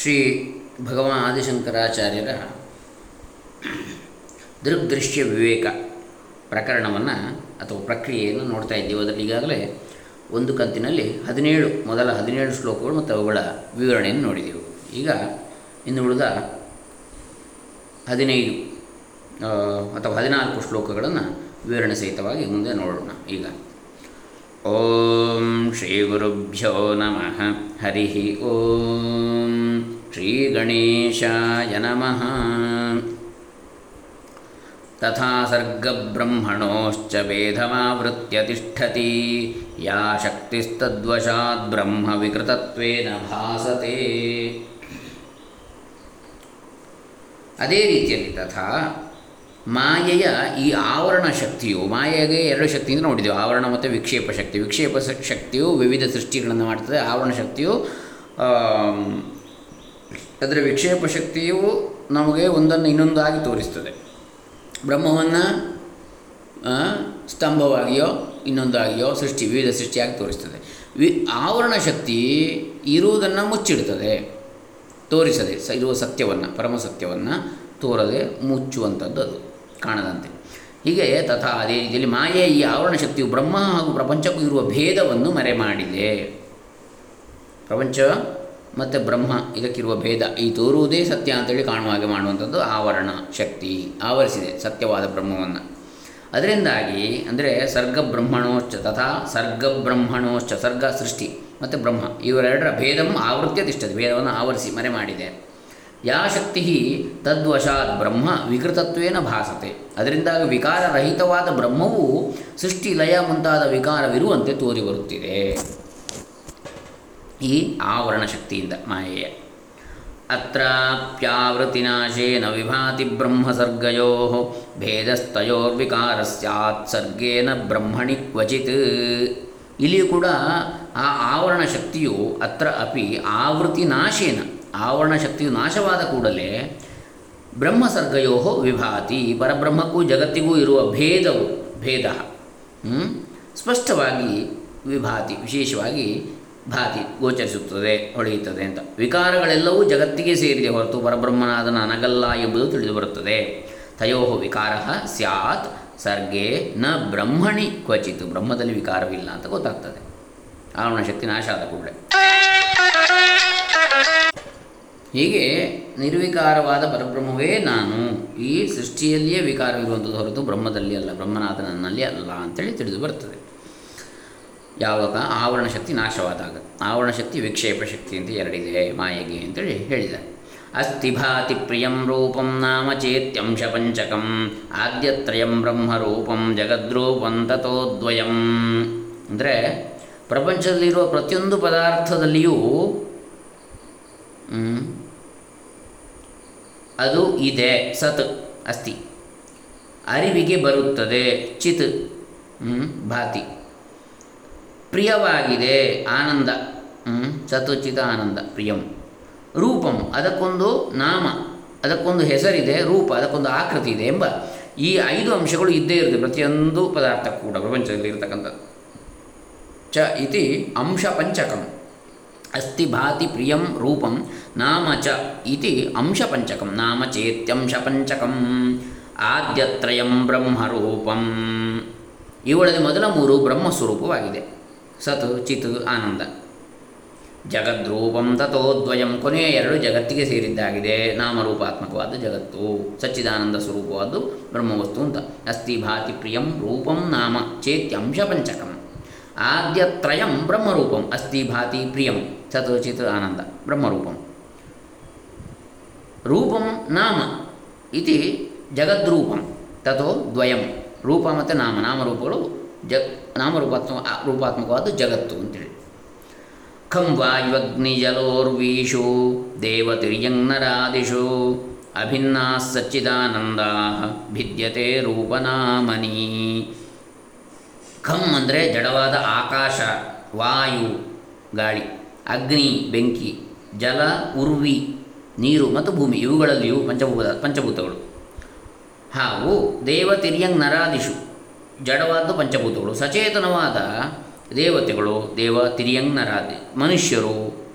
ಶ್ರೀ ಭಗವಾನ್ ಆದಿಶಂಕರಾಚಾರ್ಯರ ದೃಗ್ದೃಶ್ಯ ವಿವೇಕ ಪ್ರಕರಣವನ್ನು ಅಥವಾ ಪ್ರಕ್ರಿಯೆಯನ್ನು ನೋಡ್ತಾ ಇದ್ದೀವಿ. ಅದರಲ್ಲಿ ಈಗಾಗಲೇ ಒಂದು ಕಂತಿನಲ್ಲಿ ಹದಿನೇಳು, ಮೊದಲ ಹದಿನೇಳು ಶ್ಲೋಕಗಳು ಮತ್ತು ಅವುಗಳ ವಿವರಣೆಯನ್ನು ನೋಡಿದೆವು. ಈಗ ಇನ್ನು ಉಳಿದ ಹದಿನೈದು ಅಥವಾ ಹದಿನಾಲ್ಕು ಶ್ಲೋಕಗಳನ್ನು ವಿವರಣೆ ಸಹಿತವಾಗಿ ಮುಂದೆ ನೋಡೋಣ. ಈಗ ಓಂ ಶ್ರೀ ಗುರುಭ್ಯೋ ನಮಃ ಹರಿ ಓಂ ಶ್ರೀ ಗಣೇಶಾಯ ನಮಃ ತಥಾ ಸರ್ಗಬ್ರಹ್ಮಣೋಶ್ಚ ಭೇದಮಾವೃತ್ಯ ತಿಷ್ಠತಿ ಯಾ ಶಕ್ತಿಸ್ತದ್ವಶಾತ್ ಬ್ರಹ್ಮ ವಿಕೃತತ್ವೇನ ಭಾಸತೆ ಅದೇ ರೀತಿಯಲ್ಲಿ ತಥಾ ಮಾಯೆಯ ಈ ಆವರಣ ಶಕ್ತಿಯು, ಮಾಯೆಗೆ ಎರಡು ಶಕ್ತಿಯಿಂದ ನೋಡಿದೆವು ಆವರಣ ಮತ್ತು ವಿಕ್ಷೇಪ ಶಕ್ತಿ. ವಿಕ್ಷೇಪ ಶಕ್ತಿಯು ವಿವಿಧ ಸೃಷ್ಟಿಗಳನ್ನು ಮಾಡ್ತದೆ, ಆವರಣ ಶಕ್ತಿಯು ಅದರ ವಿಕ್ಷೇಪ ಶಕ್ತಿಯು ನಮಗೆ ಒಂದನ್ನು ಇನ್ನೊಂದಾಗಿ ತೋರಿಸ್ತದೆ. ಬ್ರಹ್ಮವನ್ನು ಸ್ತಂಭವಾಗಿಯೋ, ಇನ್ನೊಂದಾಗಿಯೋ ಸೃಷ್ಟಿ, ವಿವಿಧ ಸೃಷ್ಟಿಯಾಗಿ ತೋರಿಸ್ತದೆ. ವಿ, ಆವರಣ ಶಕ್ತಿ ಇರುವುದನ್ನು ಮುಚ್ಚಿಡ್ತದೆ, ತೋರಿಸದೆ, ಸ, ಇರುವ ಸತ್ಯವನ್ನು, ಪರಮ ಸತ್ಯವನ್ನು ತೋರದೆ ಮುಚ್ಚುವಂಥದ್ದು ಅದು. ಕಾಣದಂತೆ. ಹೀಗೆ ತಥಾ ಅದೇ ರೀತಿಯಲ್ಲಿ ಮಾಯೆ ಈ ಆವರಣ ಶಕ್ತಿಯು ಬ್ರಹ್ಮ ಹಾಗೂ ಪ್ರಪಂಚಕ್ಕೂ ಇರುವ ಭೇದವನ್ನು ಮರೆ ಮಾಡಿದೆ ಪ್ರಪಂಚ ಮತ್ತು ಬ್ರಹ್ಮ ಇದಕ್ಕಿರುವ ಭೇದ. ಈ ತೋರುವುದೇ ಸತ್ಯ ಅಂತೇಳಿ ಕಾಣುವ ಹಾಗೆ ಮಾಡುವಂಥದ್ದು ಆವರಣ ಶಕ್ತಿ ಆವರಿಸಿದೆ ಸತ್ಯವಾದ ಬ್ರಹ್ಮವನ್ನು. ಅದರಿಂದಾಗಿ ಅಂದರೆ ಸರ್ಗ ಬ್ರಹ್ಮಣೋಶ್ಚ ತಥಾ ಸರ್ಗ ಬ್ರಹ್ಮಣೋಶ್ಚ ಸರ್ಗ ಸೃಷ್ಟಿ ಮತ್ತು ಬ್ರಹ್ಮ ಇವರೆರಡರ ಭೇದಂ ಆವೃತ್ಯ ತಿಷ್ಟದೆ ಭೇದವನ್ನು ಆವರಿಸಿ ಮರೆ ಮಾಡಿದೆ ಯಾ ಶಕ್ತಿ ತದ್ವಶಾತ್ ಬ್ರಹ್ಮ ವಿಕೃತತ್ವೇನ ಭಾಸತೆ. ಅದರಿಂದಾಗಿ ವಿಕಾರರಹಿತವಾದ ಬ್ರಹ್ಮವು ಸೃಷ್ಟಿ ಲಯ ಮುಂತಾದ ವಿಕಾರವಿರುವಂತೆ ತೋರಿಬರುತ್ತಿದೆ. ಈ ಆವರಣ ಶಕ್ತಿಯಿಂದ ಮಾಯೆಯ. ಅತ್ರಾಪ್ಯಾವೃತಿನಾಶೇನ ವಿಭಾತಿ ಬ್ರಹ್ಮಸರ್ಗಯೋ ಭೇದಸ್ತಯೋರ್ವಿಕಾರ ಸ್ಯಾತ್ ಸರ್ಗೇನ ಬ್ರಹ್ಮಣಿ ಕ್ವಚಿತ್. ಇಲ್ಲಿಯೂ ಕೂಡ ಆ ಆವರಣ ಶಕ್ತಿಯು ಅತ್ರ ಅಪಿ ಆವೃತಿ ನಾಶೇನ ಆವರಣ ಶಕ್ತಿಯು ನಾಶವಾದ ಕೂಡಲೇ ಬ್ರಹ್ಮಸರ್ಗಯೋ ವಿಭಾತಿ ಪರಬ್ರಹ್ಮಕ್ಕೂ ಜಗತ್ತಿಗೂ ಇರುವ ಭೇದವು, ಭೇದ. ಸ್ಪಷ್ಟವಾಗಿ ವಿಭಾತಿ, ವಿಶೇಷವಾಗಿ ಭಾತಿ ಗೋಚರಿಸುತ್ತದೆ, ಹೊಳೆಯುತ್ತದೆ ಅಂತ. ವಿಕಾರಗಳೆಲ್ಲವೂ ಜಗತ್ತಿಗೆ ಸೇರಿದೆ ಹೊರತು ಪರಬ್ರಹ್ಮನಾದ ನನಗಲ್ಲ ಎಂಬುದು ತಿಳಿದು ಬರುತ್ತದೆ ತಯೋ ವಿಕಾರ ಸ್ಯಾತ್, ಸರ್ಗೆ ನ ಬ್ರಹ್ಮಣಿ ಕ್ವಚಿತ್. ಬ್ರಹ್ಮದಲ್ಲಿ ವಿಕಾರವಿಲ್ಲ ಅಂತ ಗೊತ್ತಾಗ್ತದೆ. ಆವರಣ ಶಕ್ತಿ ನಾಶ ಆದ ಕೂಡಲೇ. ಹೀಗೆ ನಿರ್ವಿಕಾರವಾದ ಪರಬ್ರಹ್ಮವೇ ನಾನು. ಈ ಸೃಷ್ಟಿಯಲ್ಲಿಯೇ ವಿಕಾರವಿರುವಂಥದ್ದು ಹೊರತು ಬ್ರಹ್ಮದಲ್ಲಿ ಅಲ್ಲ ಬ್ರಹ್ಮನಾದ ನನ್ನಲ್ಲಿ ಅಲ್ಲ ಅಂತೇಳಿ ತಿಳಿದು ಬರ್ತದೆ. ಯಾವಾಗ? ಆವರಣ ಶಕ್ತಿ ನಾಶವಾದಾಗ. ಆವರಣ ಶಕ್ತಿ ವಿಕ್ಷೇಪ ಶಕ್ತಿ ಅಂತ ಎರಡಿದೆ, ಮಾಯೆಗೆ ಅಂತೇಳಿ ಹೇಳಿದ ಅಸ್ತಿಭಾತಿ ಪ್ರಿಯಂ ರೂಪಂ ನಾಮ ಚೇತ್ಯಂಶ ಪಂಚಕಂ ಆದ್ಯತ್ರಯಂ ಬ್ರಹ್ಮರೂಪಂ ಜಗದ್ರೂಪಂ ತಥೋದ್ವಯಂ. ಅಂದರೆ ಪ್ರಪಂಚದಲ್ಲಿರುವ ಪ್ರತಿಯೊಂದು ಪದಾರ್ಥದಲ್ಲಿಯೂ ಅದು ಇದೆ ಸತ್ ಅಸ್ತಿ. ಅರಿವಿಗೆ ಬರುತ್ತದೆ ಚಿತ್ ಭಾತಿ. ಪ್ರಿಯವಾಗಿದೆ ಆನಂದ ಹ್ಮ್, ಸತ್ ಚಿತ್ ಆನಂದ ಪ್ರಿಯಂ. ರೂಪಂ ಅದಕ್ಕೊಂದು ನಾಮ ಅದಕ್ಕೊಂದು ಹೆಸರಿದೆ ರೂಪ ಅದಕ್ಕೊಂದು ಆಕೃತಿ ಇದೆ ಎಂಬ ಈ ಐದು ಅಂಶಗಳು ಇದ್ದೇ ಇರುತ್ತೆ ಪ್ರತಿಯೊಂದು ಪದಾರ್ಥ ಕೂಡ ಪ್ರಪಂಚದಲ್ಲಿ ಇರತಕ್ಕಂಥದ್ದು. ಚ ಇತಿ ಅಂಶ ಪಂಚಕಂ. ಅಸ್ತಿ ಭಾತಿ ಪ್ರಿಯಂ ರೂಪಂ ನಾಮ ಚ ಇತಿ ಅಂಶಪಂಚಕಂ, ನಾಮ ಚೇತ್ಯಂಶಪಂಚಕಂ, ಆದ್ಯತ್ರಯಂ ಬ್ರಹ್ಮರೂಪಂ. ಇವುಗಳಲ್ಲಿ ಮೊದಲ ಮೂರು ಬ್ರಹ್ಮಸ್ವರೂಪವಾಗಿದೆ. ಸತ್, ಚಿತ್, ಆನಂದ. ಜಗದ್ರೂಪಂ ತಥೋದ್ವಯಂ, ಕೊನೆಯ ಎರಡು ಜಗತ್ತಿಗೆ ಸೇರಿದ್ದಾಗಿದೆ. ನಾಮರೂಪಾತ್ಮಕವಾದ ಜಗತ್ತು, ಸಚ್ಚಿದಾನಂದ ಸ್ವರೂಪವಾದ್ದು ಬ್ರಹ್ಮವಸ್ತು ಅಂತ. ಅಸ್ತಿ ಭಾತಿ ಪ್ರಿಯಂ ರೂಪಂ ನಾಮ ಚೇತ್ಯಂಶ ಪಂಚಕಂ ಆದ್ಯತ್ರಯಂ ಬ್ರಹ್ಮರೂಪಂ ಭಾತಿ ಪ್ರಿಯಂ ಸತ್ ಚಿತ್ ಆನಂದ ಬ್ರಹ್ಮರೂಪಂ ರೂಪಂ ನಾಮ ಇತಿ ಜಗದ್ರೂಪಂ ತಥೋ ದ್ವಯಂ ರೂಪ ಮತ್ತು ನಾಮ ನಾಮರೂಪಗಳು ಜ ನಾಮರೂಪಾತ್ಮ ರೂಪಾತ್ಮಕವಾದ ಜಗತ್ತು ಅಂತೇಳಿ ಖಂ ವಾಯುವಗ್ನಿಜಲೋರ್ವೀಷು ದೇವತಿರ್ಯಂನರಾದಿಷು ಅಭಿನ್ನಾ ಸಚ್ಚಿದಾನಂದಾ ಭಿದ್ಯತೆ ರೂಪನಾಮನಿ ಖಂ ಅಂದರೆ ಜಡವಾದ ಆಕಾಶ, ವಾಯು, ಗಾಳಿ, ಅಗ್ನಿ, ಬೆಂಕಿ, ಜಲ, ಉರ್ವಿ, ನೀರು ಮತ್ತು ಭೂಮಿ. ಇವುಗಳಲ್ಲಿಯೂ ಪಂಚಭೂತ, ಪಂಚಭೂತಗಳು. ಹಾಗೂ ದೇವತಿರ್ಯಂಗ್ ನರಾದಿಷು, ಜಡವಾದ ಪಂಚಭೂತಗಳು. ಸಚೇತನವಾದ ದೇವತೆಗಳು, ದೇವ ತಿರಿಯಂಗ್ ನರಾದಿ, ಮನುಷ್ಯರು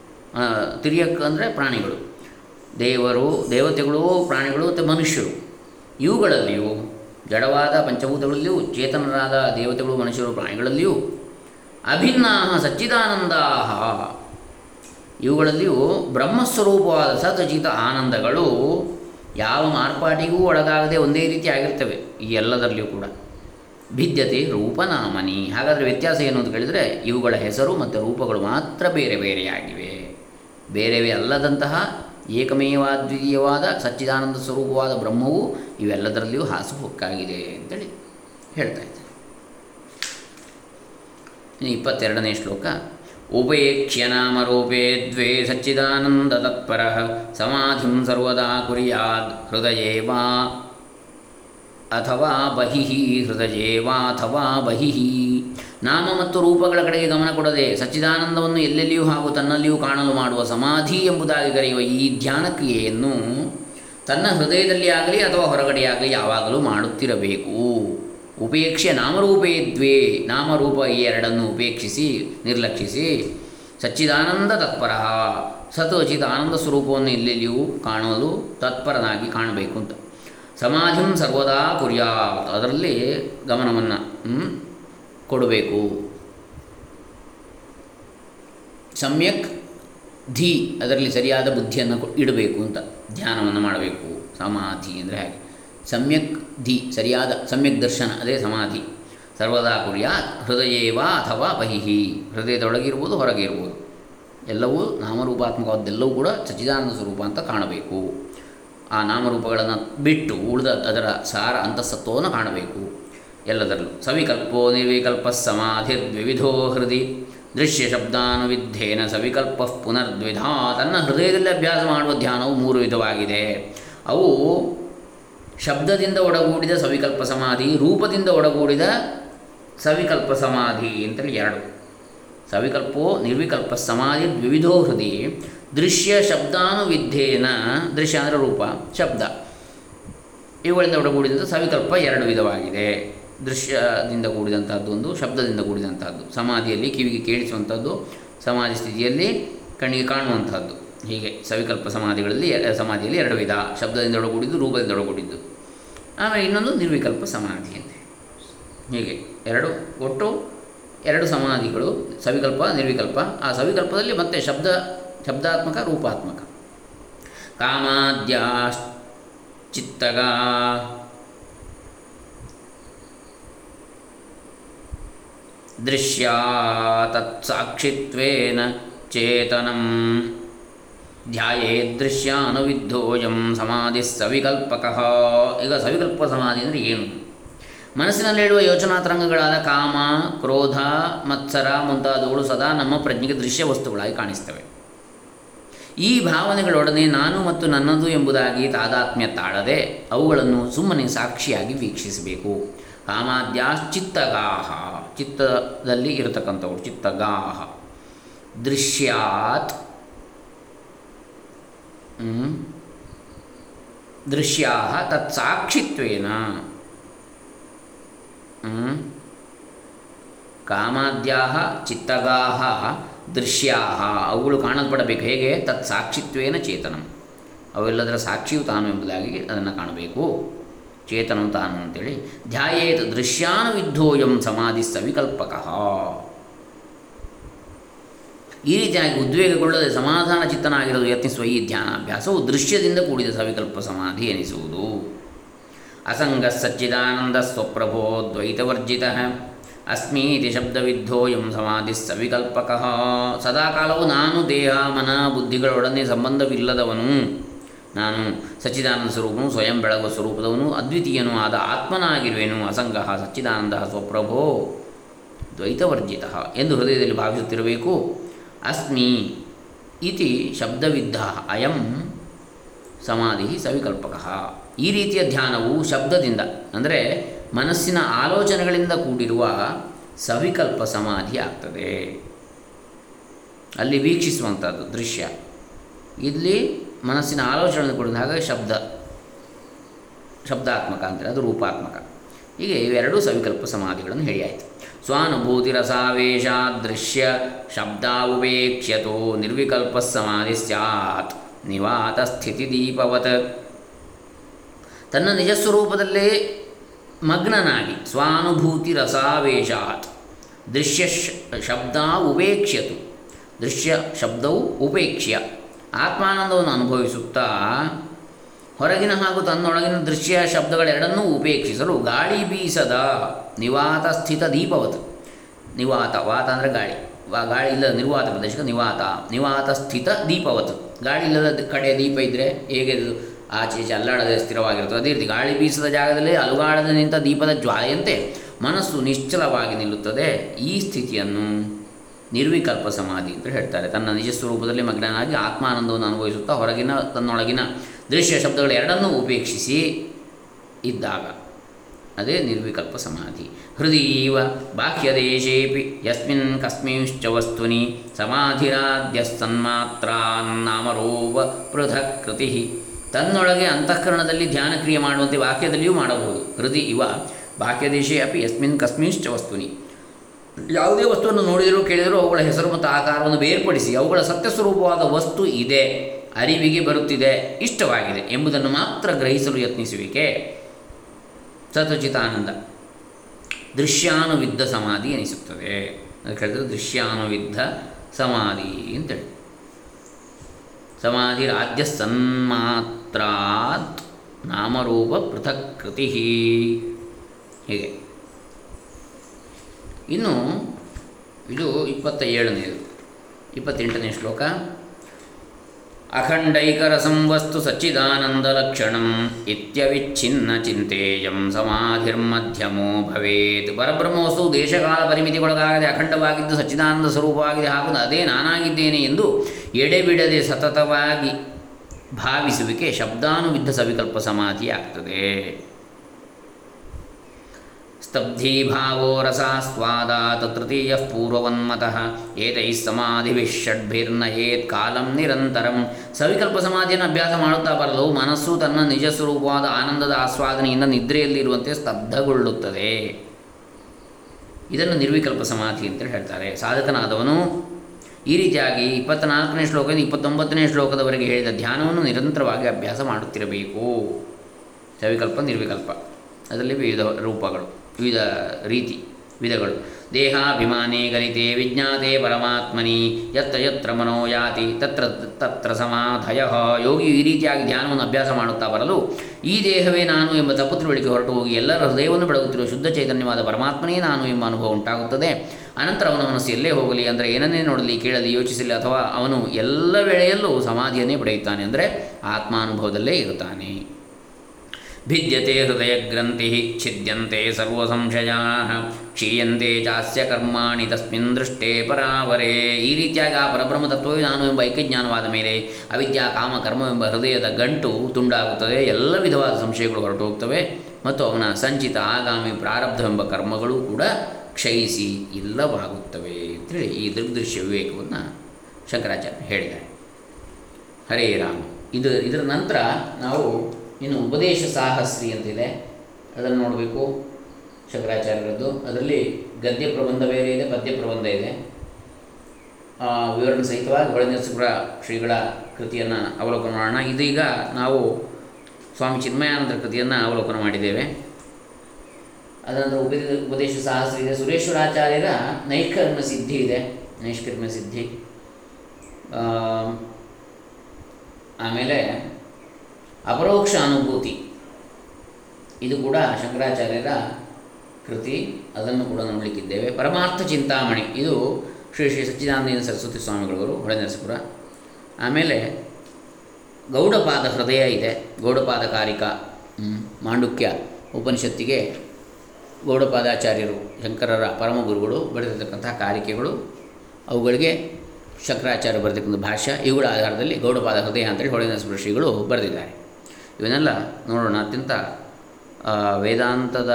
ತಿರ್ಯಕ್ ಅಂದರೆ ಪ್ರಾಣಿಗಳು. ದೇವರು, ದೇವತೆಗಳು, ಪ್ರಾಣಿಗಳು ಮತ್ತು ಮನುಷ್ಯರು. ಇವುಗಳಲ್ಲಿಯೂ ಜಡವಾದ ಪಂಚಭೂತಗಳಲ್ಲಿಯೂ ಚೇತನರಾದ ದೇವತೆಗಳು ಮನುಷ್ಯರು ಪ್ರಾಣಿಗಳಲ್ಲಿಯೂ ಅಭಿನ್ನ ಸಚ್ಚಿದಾನಂದಾ ಇವುಗಳಲ್ಲಿಯೂ ಬ್ರಹ್ಮಸ್ವರೂಪವಾದ ಸತಚಿತ ಆನಂದಗಳು ಯಾವ ಮಾರ್ಪಾಟಿಗೂ ಒಳಗಾಗದೆ ಒಂದೇ ರೀತಿ ಆಗಿರ್ತವೆ, ಈ ಎಲ್ಲದರಲ್ಲಿಯೂ ಕೂಡ. ಭಿದ್ಯತೆ ರೂಪನಾಮನಿ. ಹಾಗಾದರೆ ವ್ಯತ್ಯಾಸ ಏನು ಅಂತ ಕೇಳಿದರೆ, ಇವುಗಳ ಹೆಸರು ಮತ್ತು ರೂಪಗಳು ಮಾತ್ರ ಬೇರೆ ಬೇರೆಯಾಗಿವೆ. ಬೇರೆವೇ ಅಲ್ಲದಂತಹ ಏಕಮೇವಾದ್ವಿತೀಯವಾದ ಸಚ್ಚಿದಾನಂದ ಸ್ವರೂಪವಾದ ಬ್ರಹ್ಮವು ಇವೆಲ್ಲದರಲ್ಲಿಯೂ ಹಾಸುಹೊಕ್ಕಾಗಿದೆ ಅಂತೇಳಿ ಹೇಳ್ತಾ ಇದ್ದಾರೆ. ಇಪ್ಪತ್ತೆರಡನೇ ಶ್ಲೋಕ ಉಪೇಕ್ಷ್ಯ ನಾಮರೂಪೇ ದ್ವೇ ಸಚ್ಚಿದಾನಂದ ತತ್ಪರ ಸಮಾಧಿಂ ಸರ್ವದಾ ಕುರ್ಯಾದ್ ಹೃದಯೇ ವಾ ಅಥವಾ ಬಹಿಹಿ ಹೃದಯೇ ವಾ ಅಥವಾ ಬಹಿಃ ನಾಮ ಮತ್ತು ರೂಪಗಳ ಕಡೆಗೆ ಗಮನ ಕೊಡದೆ ಸಚ್ಚಿದಾನಂದವನ್ನು ಎಲ್ಲೆಲ್ಲಿಯೂ ಹಾಗೂ ತನ್ನಲ್ಲಿಯೂ ಕಾಣಲು ಮಾಡುವ ಸಮಾಧಿ ಎಂಬುದಾಗಿ ಕರೆಯುವ ಈ ಧ್ಯಾನ ಕ್ರಿಯೆಯನ್ನು ತನ್ನ ಹೃದಯದಲ್ಲಿ ಆಗಲಿ ಅಥವಾ ಹೊರಗಡೆಯಾಗಲಿ ಯಾವಾಗಲೂ ಮಾಡುತ್ತಿರಬೇಕು. ಉಪೇಕ್ಷೆ ನಾಮರೂಪೇ ದ್ವೇ, ನಾಮರೂಪ ಈ ಎರಡನ್ನು ಉಪೇಕ್ಷಿಸಿ, ನಿರ್ಲಕ್ಷಿಸಿ, ಸಚ್ಚಿದಾನಂದ ತತ್ಪರ ಸತ್ವಚಿತ ಆನಂದ ಸ್ವರೂಪವನ್ನು ಎಲ್ಲೆಲ್ಲಿಯೂ ಕಾಣಲು ತತ್ಪರನಾಗಿ ಕಾಣಬೇಕು ಅಂತ. ಸಮಾಧಿಂ ಸರ್ವದಾ ಕುರ್ಯಾತ್. ಅದರಲ್ಲಿ ಗಮನವನ್ನು ಕೊಡಬೇಕು. ಸಮ್ಯಕ್ ಧಿ ಅದರಲ್ಲಿ ಸರಿಯಾದ ಬುದ್ಧಿಯನ್ನು ಇಡಬೇಕು ಅಂತ ಧ್ಯಾನವನ್ನು ಮಾಡಬೇಕು. ಸಮಾಧಿ ಅಂದರೆ ಹಾಗೆ. ಸಮ್ಯಕ್ ಧಿ ಸರಿಯಾದ, ಸಮ್ಯಕ್ ದರ್ಶನ ಅದೇ ಸಮಾಧಿ. ಸರ್ವದಾ ಕುರ್ಯಾತ್ ಹೃದಯೇವಾ ಅಥವಾ ಬಹಿಹಿ ಹೃದಯದೊಳಗಿರ್ಬೋದು ಹೊರಗೆ ಇರ್ಬೋದು ಎಲ್ಲವೂ ನಾಮರೂಪಾತ್ಮಕವಾದ್ದೆಲ್ಲವೂ ಕೂಡ ಸಚ್ಚಿದಾನಂದ ಸ್ವರೂಪ ಅಂತ ಕಾಣಬೇಕು. ಆ ನಾಮರೂಪಗಳನ್ನು ಬಿಟ್ಟು ಉಳಿದ ಅದರ ಸಾರ ಅಂತಸತ್ವವನ್ನು ಕಾಣಬೇಕು. ಎಲ್ಲದರಲ್ಲೂ. ಸವಿಕಲ್ಪೋ ನಿರ್ವಿಕಲ್ಪ ಸಮಾಧಿ ದ್ವಿವಿಧೋ ಹೃದಯ ದೃಶ್ಯ ಶಬ್ದಾನುವಿಧ್ಯೇನ ಸವಿಕಲ್ಪ ಪುನರ್ದ್ವಿಧಾ. ತನ್ನ ಹೃದಯದಲ್ಲಿ ಅಭ್ಯಾಸ ಮಾಡುವ ಧ್ಯಾನವು ಮೂರು ವಿಧವಾಗಿದೆ. ಅವು ಶಬ್ದದಿಂದ ಒಡಗೂಡಿದ ಸವಿಕಲ್ಪ ಸಮಾಧಿ, ರೂಪದಿಂದ ಒಡಗೂಡಿದ ಸವಿಕಲ್ಪ ಸಮಾಧಿ ಅಂತೇಳಿ ಎರಡು. ಸವಿಕಲ್ಪೋ ನಿರ್ವಿಕಲ್ಪ ಸಮಾಧಿ ದ್ವಿವಿಧೋ ಹೃದಯ ದೃಶ್ಯ ಶಬ್ದಾನುವಿಧ್ಯೇನ ದೃಶ್ಯ ಅಂದರೆ ರೂಪ, ಶಬ್ದ. ಇವುಗಳಿಂದ ಒಡಗೂಡಿದಂಥ ಸವಿಕಲ್ಪ ಎರಡು ವಿಧವಾಗಿದೆ. ದೃಶ್ಯದಿಂದ ಕೂಡಿದಂಥದ್ದು ಒಂದು, ಶಬ್ದದಿಂದ ಕೂಡಿದಂಥದ್ದು ಸಮಾಧಿಯಲ್ಲಿ ಕಿವಿಗೆ ಕೇಳಿಸುವಂಥದ್ದು ಸಮಾಧಿ ಸ್ಥಿತಿಯಲ್ಲಿ ಕಣ್ಣಿಗೆ ಕಾಣುವಂಥದ್ದು ಹೀಗೆ ಸವಿಕಲ್ಪ ಸಮಾಧಿಗಳಲ್ಲಿ ಸಮಾಧಿಯಲ್ಲಿ ಎರಡು ವಿಧ, ಶಬ್ದದಿಂದ ಒಳಗೂಡಿದ್ದು, ರೂಪದಿಂದ ಒಳಗೂಡಿದ್ದು. ಆಮೇಲೆ ಇನ್ನೊಂದು ನಿರ್ವಿಕಲ್ಪ ಸಮಾಧಿ ಅಂತ ಹೀಗೆ ಎರಡು, ಒಟ್ಟು ಎರಡು ಸಮಾಧಿಗಳು, ಸವಿಕಲ್ಪ, ನಿರ್ವಿಕಲ್ಪ. ಆ ಸವಿಕಲ್ಪದಲ್ಲಿ ಮತ್ತೆ ಶಬ್ದ, ಶಬ್ದಾತ್ಮಕ, ರೂಪಾತ್ಮಕ. ಕಾಮಾದ್ಯಾಶ್ಚಿತ್ತಗ. ದೃಶ್ಯ ತತ್ಸಾಕ್ಷಿತ್ವೇನ ಚೇತನಂ. ಧ್ಯಾಯೇ ದೃಶ್ಯಾನುವಿದ್ಧೋಯಂ ಸಮಾಧಿ ಸವಿಕಲ್ಪಕ. ಈಗ ಸವಿಕಲ್ಪ ಸಮಾಧಿ ಅಂದರೆ ಏನು? ಮನಸ್ಸಿನಲ್ಲಿಡುವ ಯೋಚನಾ ತರಂಗಗಳಾದ ಕಾಮ, ಕ್ರೋಧ, ಮತ್ಸರ ಮುಂತಾದವುಗಳು ಸದಾ ನಮ್ಮ ಪ್ರಜ್ಞೆಗೆ ದೃಶ್ಯ ವಸ್ತುಗಳಾಗಿ ಕಾಣಿಸ್ತವೆ. ಈ ಭಾವನೆಗಳೊಡನೆ ನಾನು ಮತ್ತು ನನ್ನದು ಎಂಬುದಾಗಿ ತಾದಾತ್ಮ್ಯ ತಾಳದೆ ಅವುಗಳನ್ನು ಸುಮ್ಮನೆ ಸಾಕ್ಷಿಯಾಗಿ ವೀಕ್ಷಿಸಬೇಕು. ಕಾಮಾದ್ಯಾಶ್ಚಿತ್ತಗಾಹ, ಚಿತ್ತದಲ್ಲಿ ಇರತಕ್ಕಂಥವು ಚಿತ್ತಗಾಹ. ದೃಶ್ಯಾತ್ ದೃಶ್ಯಾ ತತ್ಸಾಕ್ಷಿತ್ವೇನ. ಕಾಮಾದ್ಯಾ ಚಿತ್ತಗಾ ದೃಶ್ಯಾ ಅವುಗಳು ಕಾಣಲ್ಪಡಬೇಕು ಹೇಗೆ? ತತ್ಸಾಕ್ಷಿತ್ವೇನ ಚೇತನಂ. ಅವೆಲ್ಲದರ ಸಾಕ್ಷಿಯು ತಾನು ಎಂಬುದಾಗಿ ಅದನ್ನು ಕಾಣಬೇಕು. ಚೇತನಂ ತಾನು ಅಂತೇಳಿ, ಧ್ಯಾಯೇತ್ ದೃಶ್ಯಾನುವಿದ್ಧೋಯಂ ಸಮಾಧಿ ಸವಿಕಲ್ಪಕ ಈ ರೀತಿಯಾಗಿ ಉದ್ವೇಗಗೊಳ್ಳದೆ ಸಮಾಧಾನ ಚಿತ್ತನಾಗಿರಲು ಯತ್ನಿಸುವ ಈ ಧ್ಯಾನಾಭ್ಯಾಸವು ದೃಶ್ಯದಿಂದ ಕೂಡಿದ ಸವಿಕಲ್ಪ ಸಮಾಧಿ ಎನಿಸುವುದು. ಅಸಂಗ ಸಚ್ಚಿದಾನಂದ ಸ್ವಪ್ರಭೋ ದ್ವೈತವರ್ಜಿತ, ಅಸ್ಮೀತಿ ಶಬ್ದವಿದ್ಧೋಯಂ ಸಮಾಧಿ ಸವಿಕಲ್ಪಕ ಸದಾಕಾಲವು ನಾನು ದೇಹ, ಮನ, ಬುದ್ಧಿಗಳೊಡನೆ ಸಂಬಂಧವಿಲ್ಲದವನು. ನಾನು ಸಚ್ಚಿದಾನಂದ ಸ್ವರೂಪನು, ಸ್ವಯಂ ಬೆಳಗುವ ಸ್ವರೂಪದವನು, ಅದ್ವಿತೀಯನೂ ಆದ ಆತ್ಮನಾಗಿರುವೆನು, ಅಸಂಗ ಸಚ್ಚಿದಾನಂದ ಸ್ವಪ್ರಭೋ ದ್ವೈತವರ್ಜಿತ ಎಂದು ಹೃದಯದಲ್ಲಿ ಭಾವಿಸುತ್ತಿರಬೇಕು. ಅಸ್ಮಿ ಇತಿ ಶಬ್ದವಿದ್ಧ ಅಯಂ ಸಮಾಧಿ ಸವಿಕಲ್ಪಕ. ಈ ರೀತಿಯ ಧ್ಯಾನವು ಶಬ್ದದಿಂದ, ಅಂದರೆ ಮನಸ್ಸಿನ ಆಲೋಚನೆಗಳಿಂದ ಕೂಡಿರುವ ಸವಿಕಲ್ಪ ಸಮಾಧಿ ಆಗ್ತದೆ. ಅಲ್ಲಿ ವೀಕ್ಷಿಸುವಂಥದ್ದು ದೃಶ್ಯ. ಇಲ್ಲಿ ಮನಸ್ಸಿನ ಆಲೋಚನೆಯನ್ನು ಕೊಡೋದು ಹಾಗಾಗಿ ಶಬ್ದ, ಶಬ್ದಾತ್ಮಕ ಅಂದರೆ ಅದು ರೂಪಾತ್ಮಕ. ಹೀಗೆ ಇವೆರಡೂ ಸವಿಕಲ್ಪ ಸಮಾಧಿಗಳನ್ನು ಹೇಳಿಯಾಯಿತು. ಸ್ವಾನುಭೂತಿರಸಾವೇಶ ದೃಶ್ಯ ಶಬ್ದಾವುಪೇಕ್ಷ್ಯತೋ ನಿರ್ವಿಕಲ್ಪ ಸಮಾಧಿ ಸ್ಯಾತ್ ನಿವಾತ ಸ್ಥಿತಿ ದೀಪವತ್. ತನ್ನ ನಿಜಸ್ವರೂಪದಲ್ಲೇ ಮಗ್ನನಾಗಿ ಸ್ವಾನುಭೂತಿ ರಸಾವೇಶಾತ್ ದೃಶ್ಯ ಶಬ್ದ ಉಪೇಕ್ಷ್ಯತು ದೃಶ್ಯ, ಶಬ್ದವು ಉಪೇಕ್ಷ್ಯ. ಆತ್ಮಾನಂದವನ್ನು ಅನುಭವಿಸುತ್ತಾ ಹೊರಗಿನ ಹಾಗೂ ತನ್ನೊಳಗಿನ ದೃಶ್ಯ ಶಬ್ದಗಳೆರಡನ್ನೂ ಉಪೇಕ್ಷಿಸಲು ಗಾಳಿ ಬೀಸದ ನಿವಾತ ಸ್ಥಿತ ದೀಪವತ್. ನಿವಾತ, ವಾತ ಅಂದರೆ ಗಾಳಿ. ವಾ, ಗಾಳಿ ಇಲ್ಲದ ನಿರ್ವಾತ ಪ್ರದೇಶಕ್ಕೆ ನಿವಾತ ನಿವಾತ ಸ್ಥಿತ ದೀಪವತ್. ಗಾಳಿ ಇಲ್ಲದ ಕಡೆ ದೀಪ ಇದ್ದರೆ ಹೇಗೆ ಆಚೆ ಈಚೆ ಅಲ್ಲಾಡದೆ ಸ್ಥಿರವಾಗಿರುತ್ತದೆ. ಅದೇ ರೀತಿ ಗಾಳಿ ಬೀಸದ ಜಾಗದಲ್ಲಿ ಅಲುಗಾಡದೆ ನಿಂತ ದೀಪದ ಜ್ವಾಲೆಯಂತೆ ಮನಸ್ಸು ನಿಶ್ಚಲವಾಗಿ ನಿಲ್ಲುತ್ತದೆ ಈ ಸ್ಥಿತಿಯನ್ನು. ನಿರ್ವಿಕಲ್ಪ ಸಮಾಧಿ ಅಂತ ಹೇಳ್ತಾರೆ. ತನ್ನ ನಿಜ ಸ್ವರೂಪದಲ್ಲಿ ಮಗ್ನನಾಗಿ ಆತ್ಮಾನಂದವನ್ನು ಅನುಭವಿಸುತ್ತಾ ಹೊರಗಿನ, ತನ್ನೊಳಗಿನ ದೃಶ್ಯ ಶಬ್ದಗಳು ಎರಡನ್ನೂ ಉಪೇಕ್ಷಿಸಿ ಇದ್ದಾಗ ಅದೇ ನಿರ್ವಿಕಲ್ಪ ಸಮಾಧಿ. ಹೃದೀವ ಬಾಹ್ಯದೇಶೇಪಿ ಯಸ್ಮಿನ್ ಕಸ್ಮಿಂಶ್ಚ ವಸ್ತುನಿ ಸಮಾಧಿರಾದ್ಯ ಸನ್ಮಾತ್ರಾನ್ನಾಮರೂಪ ಪೃಥಕ್ ಕೃತಿ ತನ್ನೊಳಗೆ ಅಂತಃಕರಣದಲ್ಲಿ ಧ್ಯಾನಕ್ರಿಯೆ ಮಾಡುವಂತೆ ವಾಕ್ಯದಲ್ಲಿಯೂ ಮಾಡಬಹುದು. ಹೃದಯ ಇವ ಬಾಹ್ಯದೇಶೇ ಅಪಿ ಯಸ್ಮಿನ್ ಕಸ್ಮಿಂಶ್ಚ ವಸ್ತುನಿ. ಯಾವುದೇ ವಸ್ತುವನ್ನು ನೋಡಿದರೂ ಕೇಳಿದರೂ ಅವುಗಳ ಹೆಸರು ಮತ್ತು ಆಕಾರವನ್ನು ಬೇರ್ಪಡಿಸಿ ಅವುಗಳ ಸತ್ಯ ಸ್ವರೂಪವಾದ ವಸ್ತು ಇದೆ, ಅರಿವಿಗೆ ಬರುತ್ತಿದೆ, ಇಷ್ಟವಾಗಿದೆ ಎಂಬುದನ್ನು ಮಾತ್ರ ಗ್ರಹಿಸಲು ಯತ್ನಿಸುವಿಕೆ. ಸತಚಿತಾನಂದ ದೃಶ್ಯಾನುವಿದ್ಧ ಸಮಾಧಿ ಅನಿಸುತ್ತದೆ ಅದಕ್ಕೆ ಹೇಳಿದ್ರೆ ದೃಶ್ಯಾನುವಿದ್ಧ ಸಮಾಧಿ ಅಂತೇಳಿ. ಸಮಾಧಿ ರಾಜ್ಯ ಸನ್ಮಾತ್ರಾತ್ ನಾಮರೂಪ ಪೃಥಕ್ ಕೃತಿ ಹೀಗೆ. ಇನ್ನು ಇದು ಇಪ್ಪತ್ತ ಏಳನೆಯದು ಇಪ್ಪತ್ತೆಂಟನೇ ಶ್ಲೋಕ. ಅಖಂಡೈಕರಸಂವಸ್ತು ಸಚ್ಚಿದಾನಂದಲಕ್ಷಣಂ ಇತ್ಯವಿಚ್ಛಿನ್ನ ಚಿಂತೆಯಂ ಸಮಾಧಿರ್ಮಧ್ಯಮೋ ಭವೇತ್. ಪರಬ್ರಹ್ಮವಸ್ತು ದೇಶಕಾಲ ಪರಿಮಿತಿಗೊಳಗಾಗದೆ ಅಖಂಡವಾಗಿದ್ದು ಸಚ್ಚಿದಾನಂದ ಸ್ವರೂಪವಾಗಿದೆ ಹಾಗೂ ಅದೇ ನಾನಾಗಿದ್ದೇನೆ ಎಂದು ಎಡೆಬಿಡದೆ ಸತತವಾಗಿ ಭಾವಿಸುವಿಕೆ ಶಬ್ದಾನುವಿದ್ಧ ಸವಿಕಲ್ಪ ಸಮಾಧಿಯಾಗ್ತದೆ. ಸ್ತಬ್ಧೀಭಾವೋ ರಸಾಸ್ವಾದಾತ್ ತೃತೀಯ ಪೂರ್ವವನ್ಮತಃ ಏತೈ ಸಮಾಧಿಭಿಷಡ್ಭಿರ್ನಯೇತ್ ಕಾಲಂ ನಿರಂತರಂ. ಸವಿಕಲ್ಪ ಸಮಾಧಿಯನ್ನು ಅಭ್ಯಾಸ ಮಾಡುತ್ತಾ ಬರಲು ಮನಸ್ಸು ತನ್ನ ನಿಜ ಸ್ವರೂಪವಾದ ಆನಂದದ ಆಸ್ವಾದನೆಯಿಂದ ನಿದ್ರೆಯಲ್ಲಿರುವಂತೆ ಸ್ತಬ್ಧಗೊಳ್ಳುತ್ತದೆ. ಇದನ್ನು ನಿರ್ವಿಕಲ್ಪ ಸಮಾಧಿ ಅಂತೇಳಿ ಹೇಳ್ತಾರೆ. ಸಾಧಕನಾದವನು ಈ ರೀತಿಯಾಗಿ ಇಪ್ಪತ್ತ್ನಾಲ್ಕನೇ ಶ್ಲೋಕದಿಂದ ಇಪ್ಪತ್ತೊಂಬತ್ತನೇ ಶ್ಲೋಕದವರೆಗೆ ಹೇಳಿದ ಧ್ಯಾನವನ್ನು ನಿರಂತರವಾಗಿ ಅಭ್ಯಾಸ ಮಾಡುತ್ತಿರಬೇಕು. ಸವಿಕಲ್ಪ, ನಿರ್ವಿಕಲ್ಪ. ಅದರಲ್ಲಿ ವಿವಿಧ ರೂಪಗಳು. ವಿವಿಧ ರೀತಿ, ವಿಧಗಳು. ದೇಹಾಭಿಮಾನೇ ಗಲಿತೆ ವಿಜ್ಞಾತೆ ಪರಮಾತ್ಮನಿ, ಯತ್ರ ಯತ್ರ ಮನೋ ಯಾತಿ ತತ್ರ ತತ್ರ ಸಮಾಧಯ. ಯೋಗಿ ಈ ರೀತಿಯಾಗಿ ಧ್ಯಾನವನ್ನು ಅಭ್ಯಾಸ ಮಾಡುತ್ತಾ ಬರಲು, ಈ ದೇಹವೇ ನಾನು ಎಂಬ ತಪ್ಪು ತಿಳುವಳಿಕೆ ಹೊರಟು ಹೋಗಿ ಎಲ್ಲರ ಹೃದಯವನ್ನು ಬೆಳಗುತ್ತಿರುವ ಶುದ್ಧ ಚೈತನ್ಯವಾದ ಪರಮಾತ್ಮನೇ ನಾನು ಎಂಬ ಅನುಭವ ಉಂಟಾಗುತ್ತದೆ. ಅನಂತರ ಅವನ ಮನಸ್ಸು ಎಲ್ಲೇ ಹೋಗಲಿ ಅಂದರೆ ಏನನ್ನೇ ನೋಡಲಿ, ಕೇಳಲಿ, ಯೋಚಿಸಲಿ ಅಥವಾ ಅವನು ಎಲ್ಲ ವೇಳೆಯಲ್ಲೂ ಸಮಾಧಿಯನ್ನೇ ಪಡೆಯುತ್ತಾನೆ ಅಂದರೆ ಆತ್ಮಾನುಭವದಲ್ಲೇ ಇರುತ್ತಾನೆ. ಭಿದ್ಯತೆ ಹೃದಯಗ್ರಂಥಿ ಛಿದ್ಯಂತೆ ಸರ್ವಸಂಶಯಾ ಕ್ಷೀಯಂತೆ ಚಾಸ್ಯ ಕರ್ಮಾಣಿ ತಸ್ಮಿನ್ ದೃಷ್ಟೇ ಪರಾವರೇ ಈ ರೀತಿಯಾಗಿ ಆ ಪರಬ್ರಹ್ಮ ನಾನು ಎಂಬ ಐಕ್ಯಜ್ಞಾನವಾದ ಮೇಲೆ ಅವಿದ್ಯಾ, ಕಾಮ, ಕರ್ಮವೆಂಬ ಹೃದಯದ ಗಂಟು ತುಂಡಾಗುತ್ತದೆ. ಎಲ್ಲ ವಿಧವಾದ ಸಂಶಯಗಳು ಹೊರಟು ಹೋಗ್ತವೆ ಮತ್ತು ಅವನ ಸಂಚಿತ ಆಗಾಮಿ ಪ್ರಾರಬ್ಧವೆಂಬ ಕರ್ಮಗಳು ಕೂಡ ಕ್ಷಯಿಸಿ ಇಲ್ಲವಾಗುತ್ತವೆ ಅಂತೇಳಿ ಈ ದೃಗ್ದೃಶ್ಯ ವಿವೇಕವನ್ನು ಶಂಕರಾಚಾರ್ಯ ಹೇಳಿದ್ದಾರೆ. ಹರೇ ರಾಮ. ಇದು ಇದರ ನಂತರ ನಾವು ಇನ್ನು ಉಪದೇಶ ಸಾಹಸ್ರಿ ಅಂತಿದೆ. ಅದನ್ನು ನೋಡಬೇಕು. ಶಂಕರಾಚಾರ್ಯರದ್ದು. ಅದರಲ್ಲಿ ಗದ್ಯ ಪ್ರಬಂಧ ಬೇರೆ ಇದೆ, ಪದ್ಯ ಪ್ರಬಂಧ ಇದೆ. ವಿವರಣೆ ಸಹಿತವಾಗಿ ಹೊಳೆನರಸೀಪುರ ಶ್ರೀಗಳ ಕೃತಿಯನ್ನು ಅವಲೋಕನ ಮಾಡೋಣ. ಇದೀಗ ನಾವು ಸ್ವಾಮಿ ಚಿನ್ಮಯಾನಂದರ ಕೃತಿಯನ್ನು ಅವಲೋಕನ ಮಾಡಿದ್ದೇವೆ. ಅದನಂತರ ಉಪ ಉಪದೇಶ ಸಾಹಸ್ರ ಇದೆ. ಸುರೇಶ್ವರಾಚಾರ್ಯರ ನೈಷ್ಕರ್ಮ ಸಿದ್ಧಿ ಇದೆ. ನೈಷ್ಕರ್ಮ ಸಿದ್ಧಿ. ಆಮೇಲೆ ಅಪರೋಕ್ಷ ಅನುಭೂತಿ. ಇದು ಕೂಡ ಶಂಕರಾಚಾರ್ಯರ ಕೃತಿ. ಅದನ್ನು ಕೂಡ ನೋಡಲಿಕ್ಕಿದ್ದೇವೆ. ಪರಮಾರ್ಥ ಚಿಂತಾಮಣಿ. ಇದು ಶ್ರೀ ಶ್ರೀ ಸಚ್ಚಿದಾನಂದ ಸರಸ್ವತಿ ಸ್ವಾಮಿಗಳವರು ಹೊಳೆನರಸಪುರ ಆಮೇಲೆ ಗೌಡಪಾದ ಹೃದಯ ಇದೆ. ಗೌಡಪಾದ ಕಾರಿಕ ಮಾಂಡುಕ್ಯ ಉಪನಿಷತ್ತಿಗೆ ಗೌಡಪಾದಾಚಾರ್ಯರು, ಶಂಕರರ ಪರಮಗುರುಗಳು ಬರೆದಿರ್ತಕ್ಕಂತಹ ಕಾರಿಕೆಗಳು. ಅವುಗಳಿಗೆ ಶಂಕರಾಚಾರ್ಯ ಬರೆದಿರ್ತಕ್ಕಂಥ ಭಾಷ್ಯ. ಇವುಗಳ ಆಧಾರದಲ್ಲಿ ಗೌಡಪಾದ ಹೃದಯ ಅಂತೇಳಿ ಹೊಳೆನರಸಪುರ ಶ್ರೀಗಳು ಬರೆದಿದ್ದಾರೆ. ಇವನ್ನೆಲ್ಲ ನೋಡೋಣ. ಅತ್ಯಂತ ವೇದಾಂತದ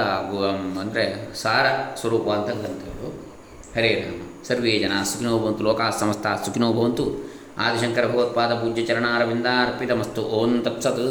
ಅಂದರೆ ಸಾರ ಸ್ವರೂಪವಾದ ಗ್ರಂಥಗಳು. ಹರೇ ರಾಮ. ಸರ್ವೇ ಜನ ಸುಖಿನೋ ಭವಂತು, ಲೋಕಾ ಸಮಸ್ತ ಸುಖಿನೋ ಭವಂತು. ಆದಿಶಂಕರ ಭಗವತ್ಪಾದ ಪೂಜ್ಯ ಚರಣಾರವಿಂದಾರ್ಪಿತಮಸ್ತು, ಓಂ ತತ್ಸತ್